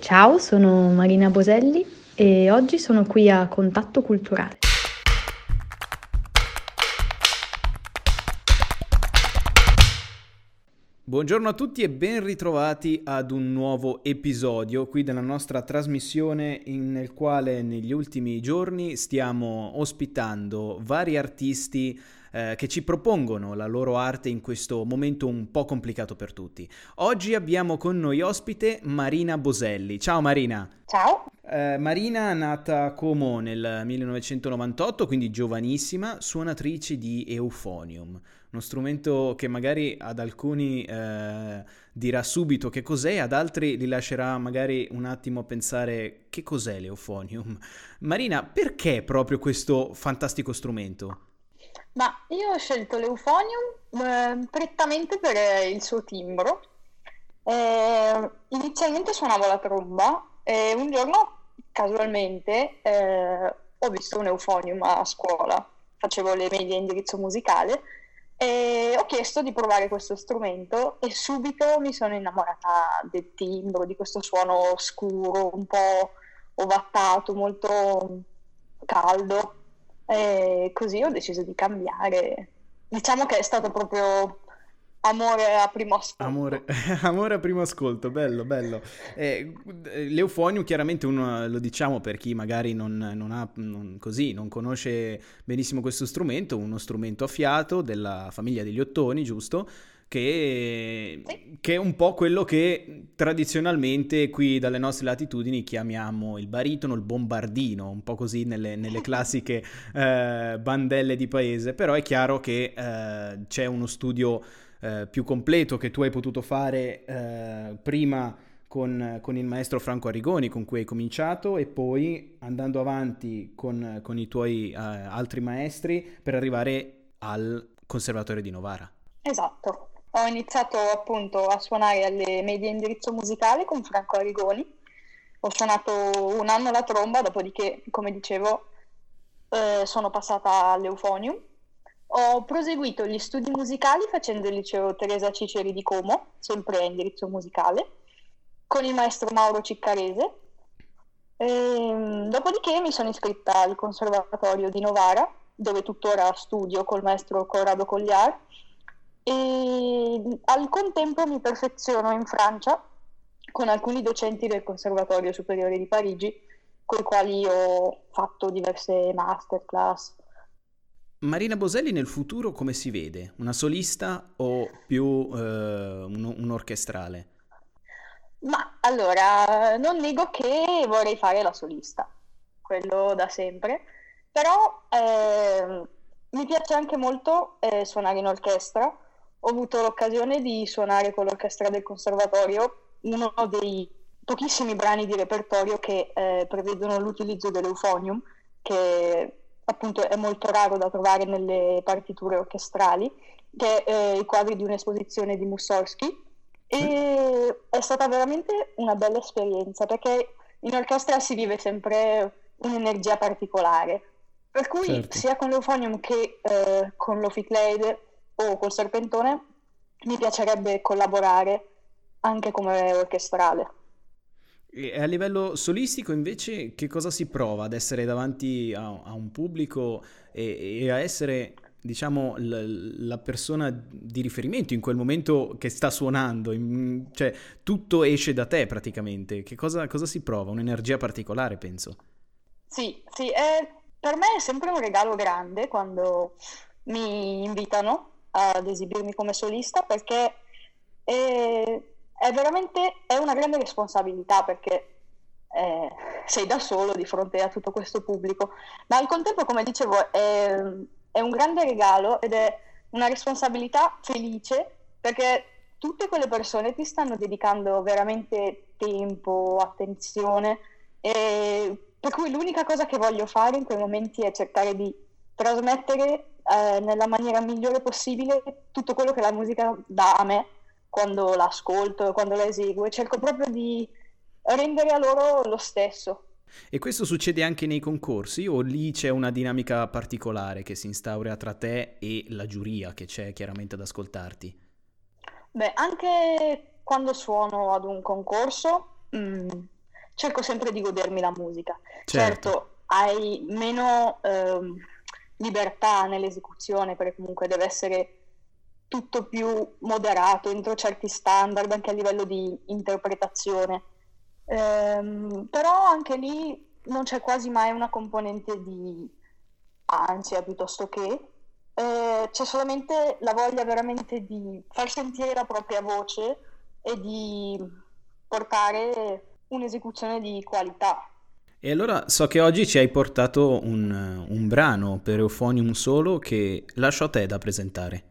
Ciao, sono Marina Boselli e oggi sono qui a Contatto Culturale. Buongiorno a tutti e ben ritrovati ad un nuovo episodio qui della nostra trasmissione nel quale negli ultimi giorni stiamo ospitando vari artisti eh, che ci propongono la loro arte in questo momento un po' complicato per tutti. Oggi abbiamo con noi ospite Marina Boselli. Ciao Marina. Ciao. Eh, Marina, nata a Como nel 1998, quindi giovanissima, suonatrice di Euphonium, uno strumento che magari ad alcuni eh, dirà subito che cos'è, ad altri li lascerà magari un attimo a pensare che cos'è l'Euphonium. Marina, perché proprio questo fantastico strumento? Ma io ho scelto l'Euphonium eh, prettamente per il suo timbro. Eh, inizialmente suonavo la tromba e un giorno casualmente eh, ho visto un Euphonium a scuola, facevo le medie indirizzo musicale e ho chiesto di provare questo strumento e subito mi sono innamorata del timbro, di questo suono scuro, un po' ovattato, molto caldo e così ho deciso di cambiare. Diciamo che è stato proprio amore a primo ascolto. Amore, amore a primo ascolto, bello, bello. Eh, L'Eufonium chiaramente uno, lo diciamo per chi magari non, non, ha, non, così, non conosce benissimo questo strumento, uno strumento a fiato della famiglia degli ottoni, giusto? Che, che, è un po' quello che tradizionalmente qui dalle nostre latitudini chiamiamo il baritono, il bombardino, un po' così nelle, nelle classiche eh, bandelle di paese, però è chiaro che eh, c'è uno studio eh, più completo che tu hai potuto fare eh, prima con, con, il maestro Franco Arrigoni con cui hai cominciato e poi andando avanti con, con i tuoi eh, altri maestri per arrivare al Conservatorio di Novara. Esatto, ho iniziato appunto a suonare alle medie indirizzo musicale con Franco Arrigoni. Ho suonato un anno la tromba, dopodiché, come dicevo, eh, sono passata all'Eufonium. Ho proseguito gli studi musicali facendo il liceo Teresa Ciceri di Como, sempre a indirizzo musicale, con il maestro Mauro Ciccarese. E, ehm, dopodiché mi sono iscritta al Conservatorio di Novara, dove tuttora studio col maestro Corrado Cogliar e al contempo mi perfeziono in Francia con alcuni docenti del Conservatorio Superiore di Parigi, con i quali ho fatto diverse masterclass. Marina Boselli nel futuro come si vede? Una solista o più eh, un, un, orchestrale? Ma allora, non nego che vorrei fare la solista, quello da sempre, però eh, mi piace anche molto eh, suonare in orchestra ho avuto l'occasione di suonare con l'orchestra del conservatorio uno dei pochissimi brani di repertorio che eh, prevedono l'utilizzo dell'eufonium, che appunto è molto raro da trovare nelle partiture orchestrali, che è eh, i quadri di un'esposizione di Mussorgsky. E è stata veramente una bella esperienza perché in orchestra si vive sempre un'energia particolare. Per cui certo. sia con l'eufonium che eh, con l'oficleide o col serpentone mi piacerebbe collaborare anche come orchestrale. E a livello solistico invece che cosa si prova ad essere davanti a, a un pubblico e, e, a essere diciamo l- la persona di riferimento in quel momento che sta suonando, in, cioè tutto esce da te praticamente, che cosa, cosa si prova? Un'energia particolare penso. Sì, sì, è, per me è sempre un regalo grande quando mi invitano ad esibirmi come solista perché è, è veramente è una grande responsabilità perché eh, sei da solo di fronte a tutto questo pubblico, ma al contempo, come dicevo, è, è un grande regalo ed è una responsabilità felice perché tutte quelle persone ti stanno dedicando veramente tempo, attenzione, per cui l'unica cosa che voglio fare in quei momenti è cercare di trasmettere eh, nella maniera migliore possibile tutto quello che la musica dà a me quando l'ascolto quando la eseguo e cerco proprio di rendere a loro lo stesso. E questo succede anche nei concorsi o lì c'è una dinamica particolare che si instaura tra te e la giuria che c'è chiaramente ad ascoltarti? Beh, anche quando suono ad un concorso mh, mm, cerco sempre di godermi la musica. Certo. Certo, hai meno ehm, libertà nell'esecuzione perché comunque deve essere tutto più moderato entro certi standard anche a livello di interpretazione. Ehm, però anche lì non c'è quasi mai una componente di ansia piuttosto che eh, c'è solamente la voglia veramente di far sentire la propria voce e di portare un'esecuzione di qualità. E allora so che oggi ci hai portato un, un brano per Euphonium solo che lascio a te da presentare.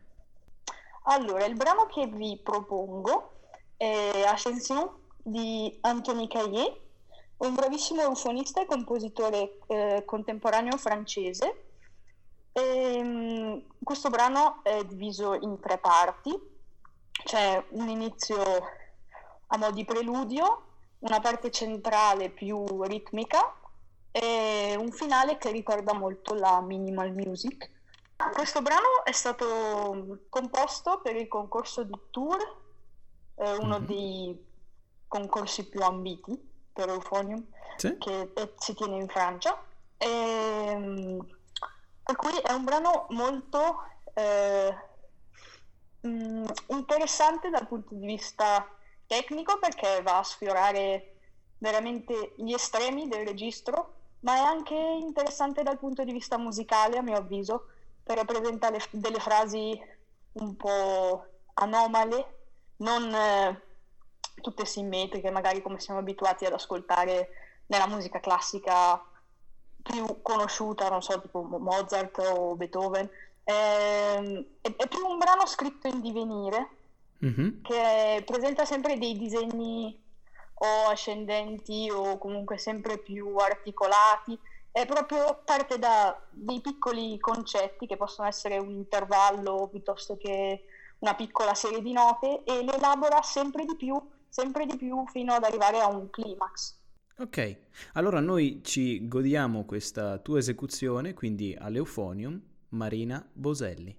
Allora, il brano che vi propongo è Ascension di Anthony Caillé, un bravissimo eufonista e compositore eh, contemporaneo francese. E, mh, questo brano è diviso in tre parti, c'è un inizio a mo' di preludio, una parte centrale più ritmica e un finale che ricorda molto la minimal music. Questo brano è stato composto per il concorso di Tour, eh, uno Mhm. dei concorsi più ambiti per Euphonium, Sì? che eh, si tiene in Francia. Ehm, per cui è un brano molto eh, mm, interessante dal punto di vista tecnico perché va a sfiorare veramente gli estremi del registro, ma è anche interessante dal punto di vista musicale, a mio avviso, perché presenta le- delle frasi un po' anomale, non eh, tutte simmetriche, magari come siamo abituati ad ascoltare nella musica classica più conosciuta, non so, tipo Mo- Mozart o Beethoven. Ehm, è, è più un brano scritto in divenire Mhm. che presenta sempre dei disegni o ascendenti o comunque sempre più articolati. È proprio parte da dei piccoli concetti che possono essere un intervallo piuttosto che una piccola serie di note e le elabora sempre di più, sempre di più fino ad arrivare a un climax. Ok, allora noi ci godiamo questa tua esecuzione, quindi all'Euphonium, Marina Boselli.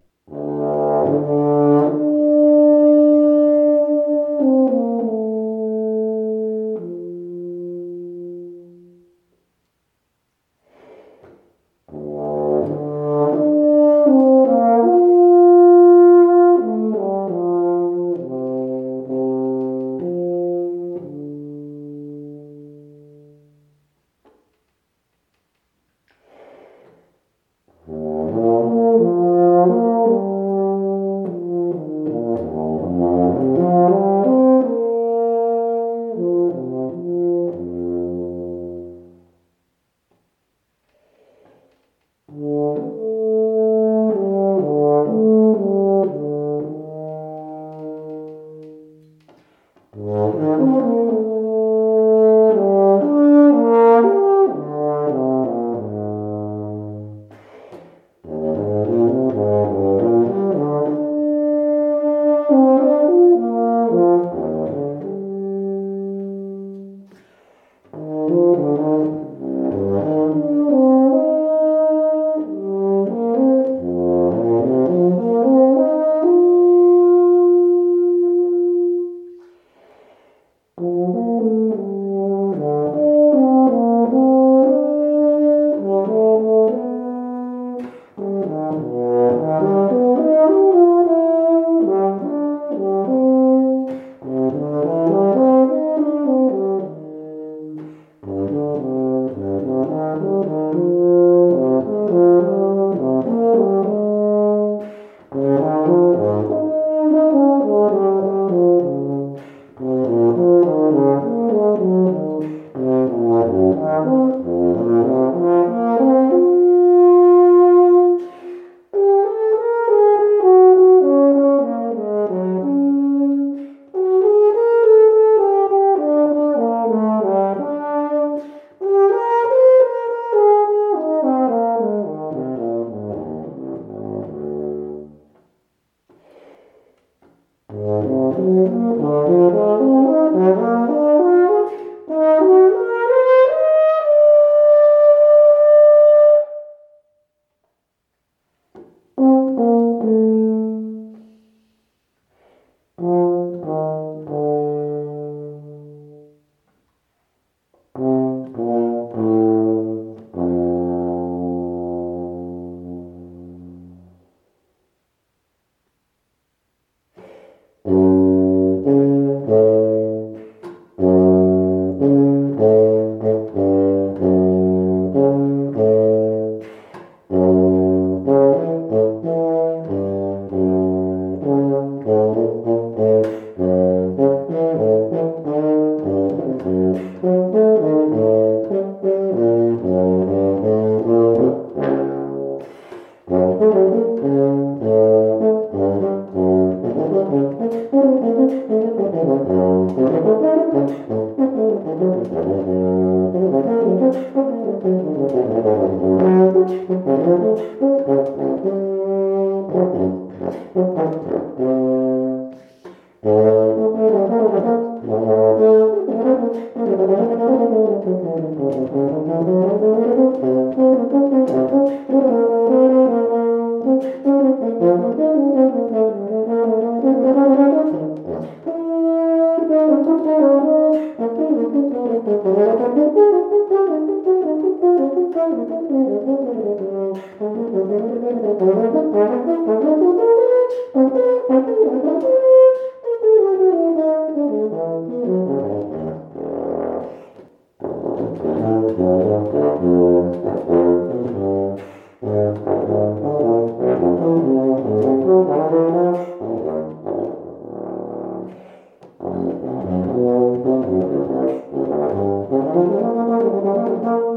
Musik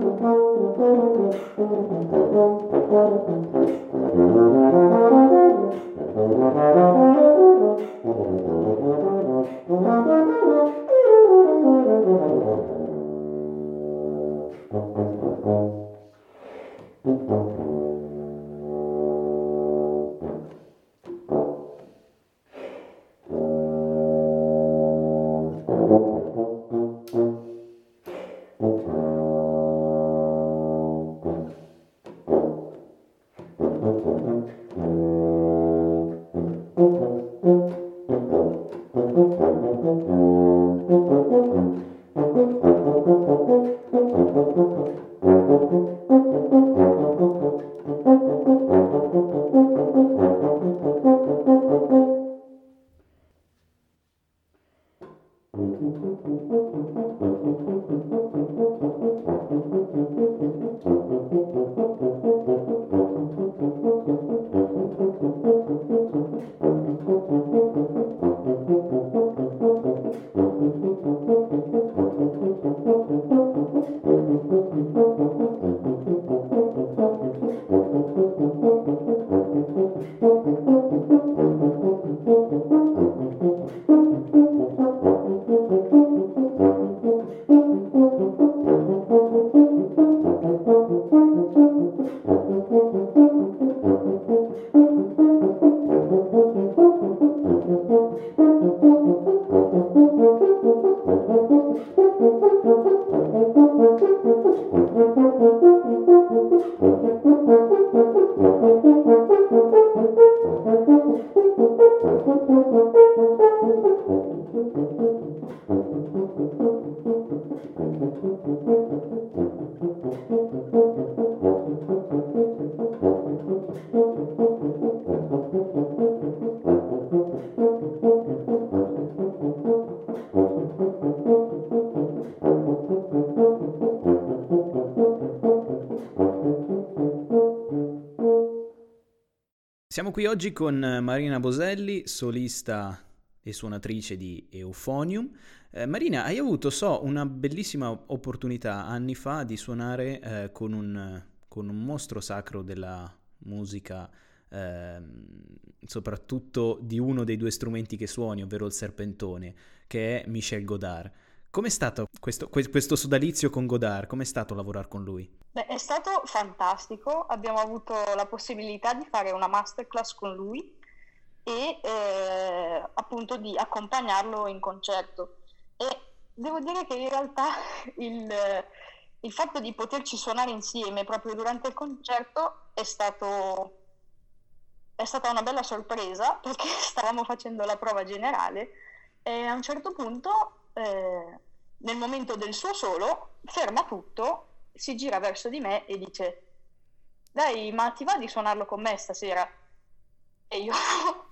Thank. Siamo qui oggi con Marina Boselli, solista e suonatrice di Euphonium. Eh, Marina, hai avuto, so, una bellissima opportunità anni fa di suonare eh, con, un, con, un, mostro sacro della musica, eh, soprattutto di uno dei due strumenti che suoni, ovvero il serpentone, che è Michel Godard. Com'è stato questo, questo sodalizio con Godard? Com'è stato lavorare con lui? Beh, è stato fantastico, abbiamo avuto la possibilità di fare una masterclass con lui e eh, appunto di accompagnarlo in concerto. E devo dire che in realtà il, il fatto di poterci suonare insieme proprio durante il concerto è stato è stata una bella sorpresa perché stavamo facendo la prova generale e a un certo punto, eh, nel momento del suo solo, ferma tutto si gira verso di me e dice dai ma ti va di suonarlo con me stasera? E io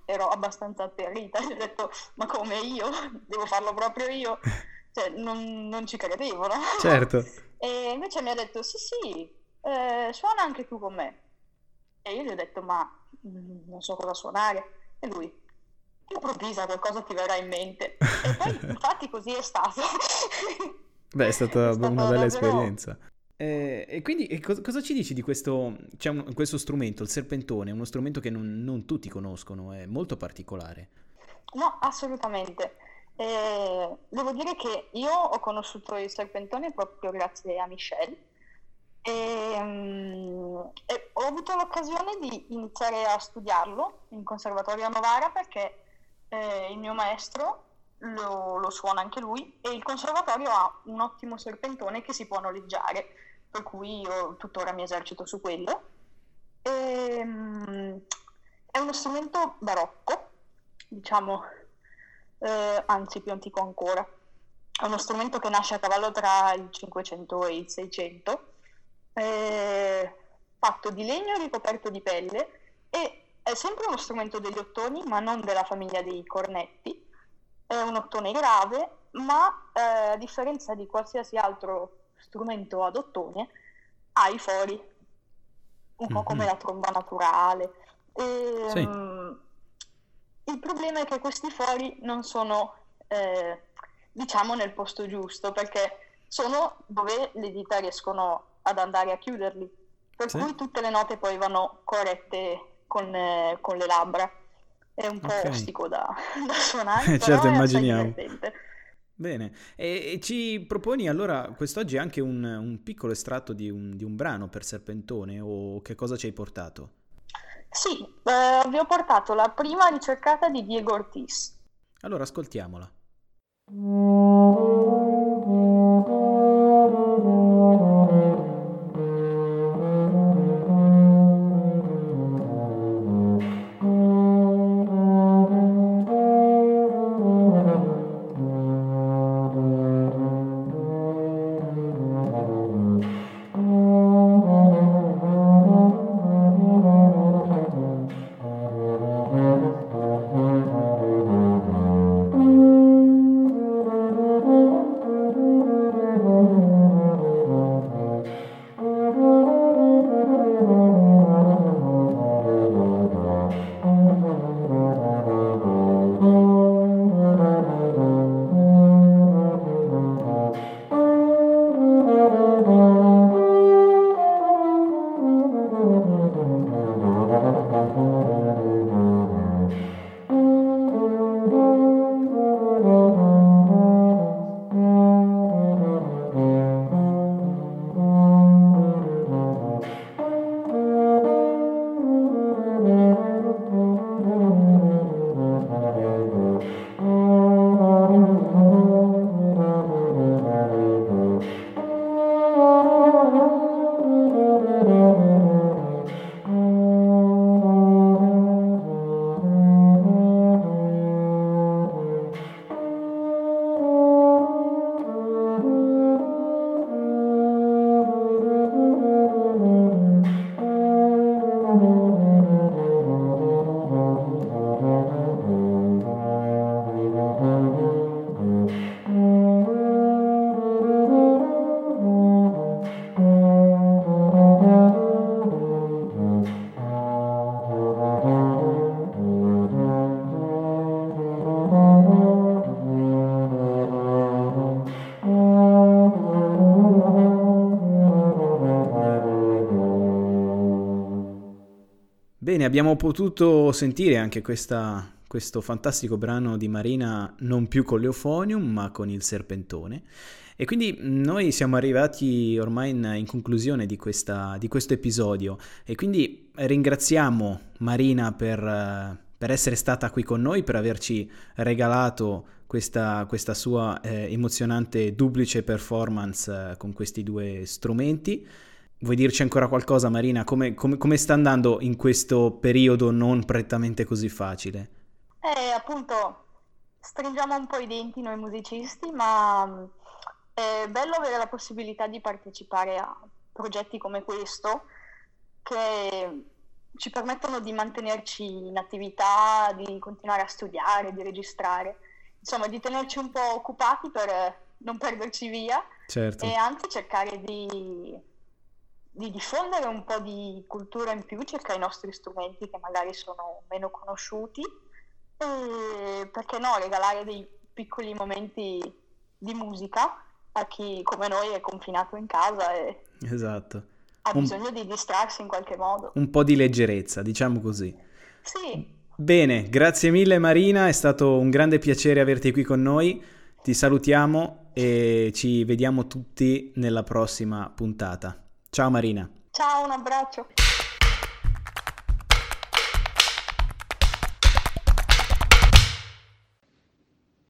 ero abbastanza atterrita ho detto ma come io? Devo farlo proprio io? Cioè non, non ci credevo, no? Certo. E invece mi ha detto sì sì, eh, suona anche tu con me. E io gli ho detto ma mm, non so cosa suonare. E lui improvvisa qualcosa ti verrà in mente. E poi infatti così è stato. Beh, è stata, è stata una bella davvero... esperienza. Eh, e quindi e co- cosa ci dici di questo, c'è un, questo strumento, il serpentone, uno strumento che non, non, tutti conoscono, è molto particolare. No, assolutamente. Eh, devo dire che io ho conosciuto il serpentone proprio grazie a Michelle e, um, e ho avuto l'occasione di iniziare a studiarlo in conservatorio a Novara perché eh, il mio maestro lo, lo, suona anche lui e il conservatorio ha un ottimo serpentone che si può noleggiare, per cui io tuttora mi esercito su quello. E, um, è uno strumento barocco, diciamo, eh, anzi più antico ancora. È uno strumento che nasce a cavallo tra il 500 e il 600 eh, fatto di legno ricoperto di pelle e è sempre uno strumento degli ottoni, ma non della famiglia dei cornetti. È un ottone grave, ma eh, a differenza di qualsiasi altro strumento ad ottone, ha i fori, un po' come mm-hmm. la tromba naturale. E, sì. um, il problema è che questi fori non sono, eh, diciamo, nel posto giusto, perché sono dove le dita riescono ad andare a chiuderli, per sì. cui tutte le note poi vanno corrette con, eh, con le labbra. È un po' okay. ostico da, da suonare, certo, immaginiamo. Bene, e, e, ci proponi allora quest'oggi anche un, un piccolo estratto di un, di un, brano per Serpentone o che cosa ci hai portato? Sì, eh, vi ho portato la prima ricercata di Diego Ortiz. Allora ascoltiamola. Bene, abbiamo potuto sentire anche questa, questo fantastico brano di Marina non più con l'Eufonium ma con il Serpentone. E quindi noi siamo arrivati ormai in, in conclusione di, questa, di, questo episodio e quindi ringraziamo Marina per, per, essere stata qui con noi, per averci regalato questa, questa sua eh, emozionante duplice performance eh, con questi due strumenti. Vuoi dirci ancora qualcosa, Marina? Come, come, come, sta andando in questo periodo non prettamente così facile? Eh, appunto, stringiamo un po' i denti noi musicisti, ma mm, è bello avere la possibilità di partecipare a progetti come questo che ci permettono di mantenerci in attività, di continuare a studiare, di registrare, insomma di tenerci un po' occupati per non perderci via certo. e anzi cercare di di diffondere un po' di cultura in più circa i nostri strumenti che magari sono meno conosciuti e perché no regalare dei piccoli momenti di musica a chi come noi è confinato in casa e esatto. ha un, bisogno di distrarsi in qualche modo. Un po' di leggerezza, diciamo così. Sì, Bene, grazie mille Marina, è stato un grande piacere averti qui con noi. Ti salutiamo e ci vediamo tutti nella prossima puntata. Ciao Marina. Ciao, un abbraccio.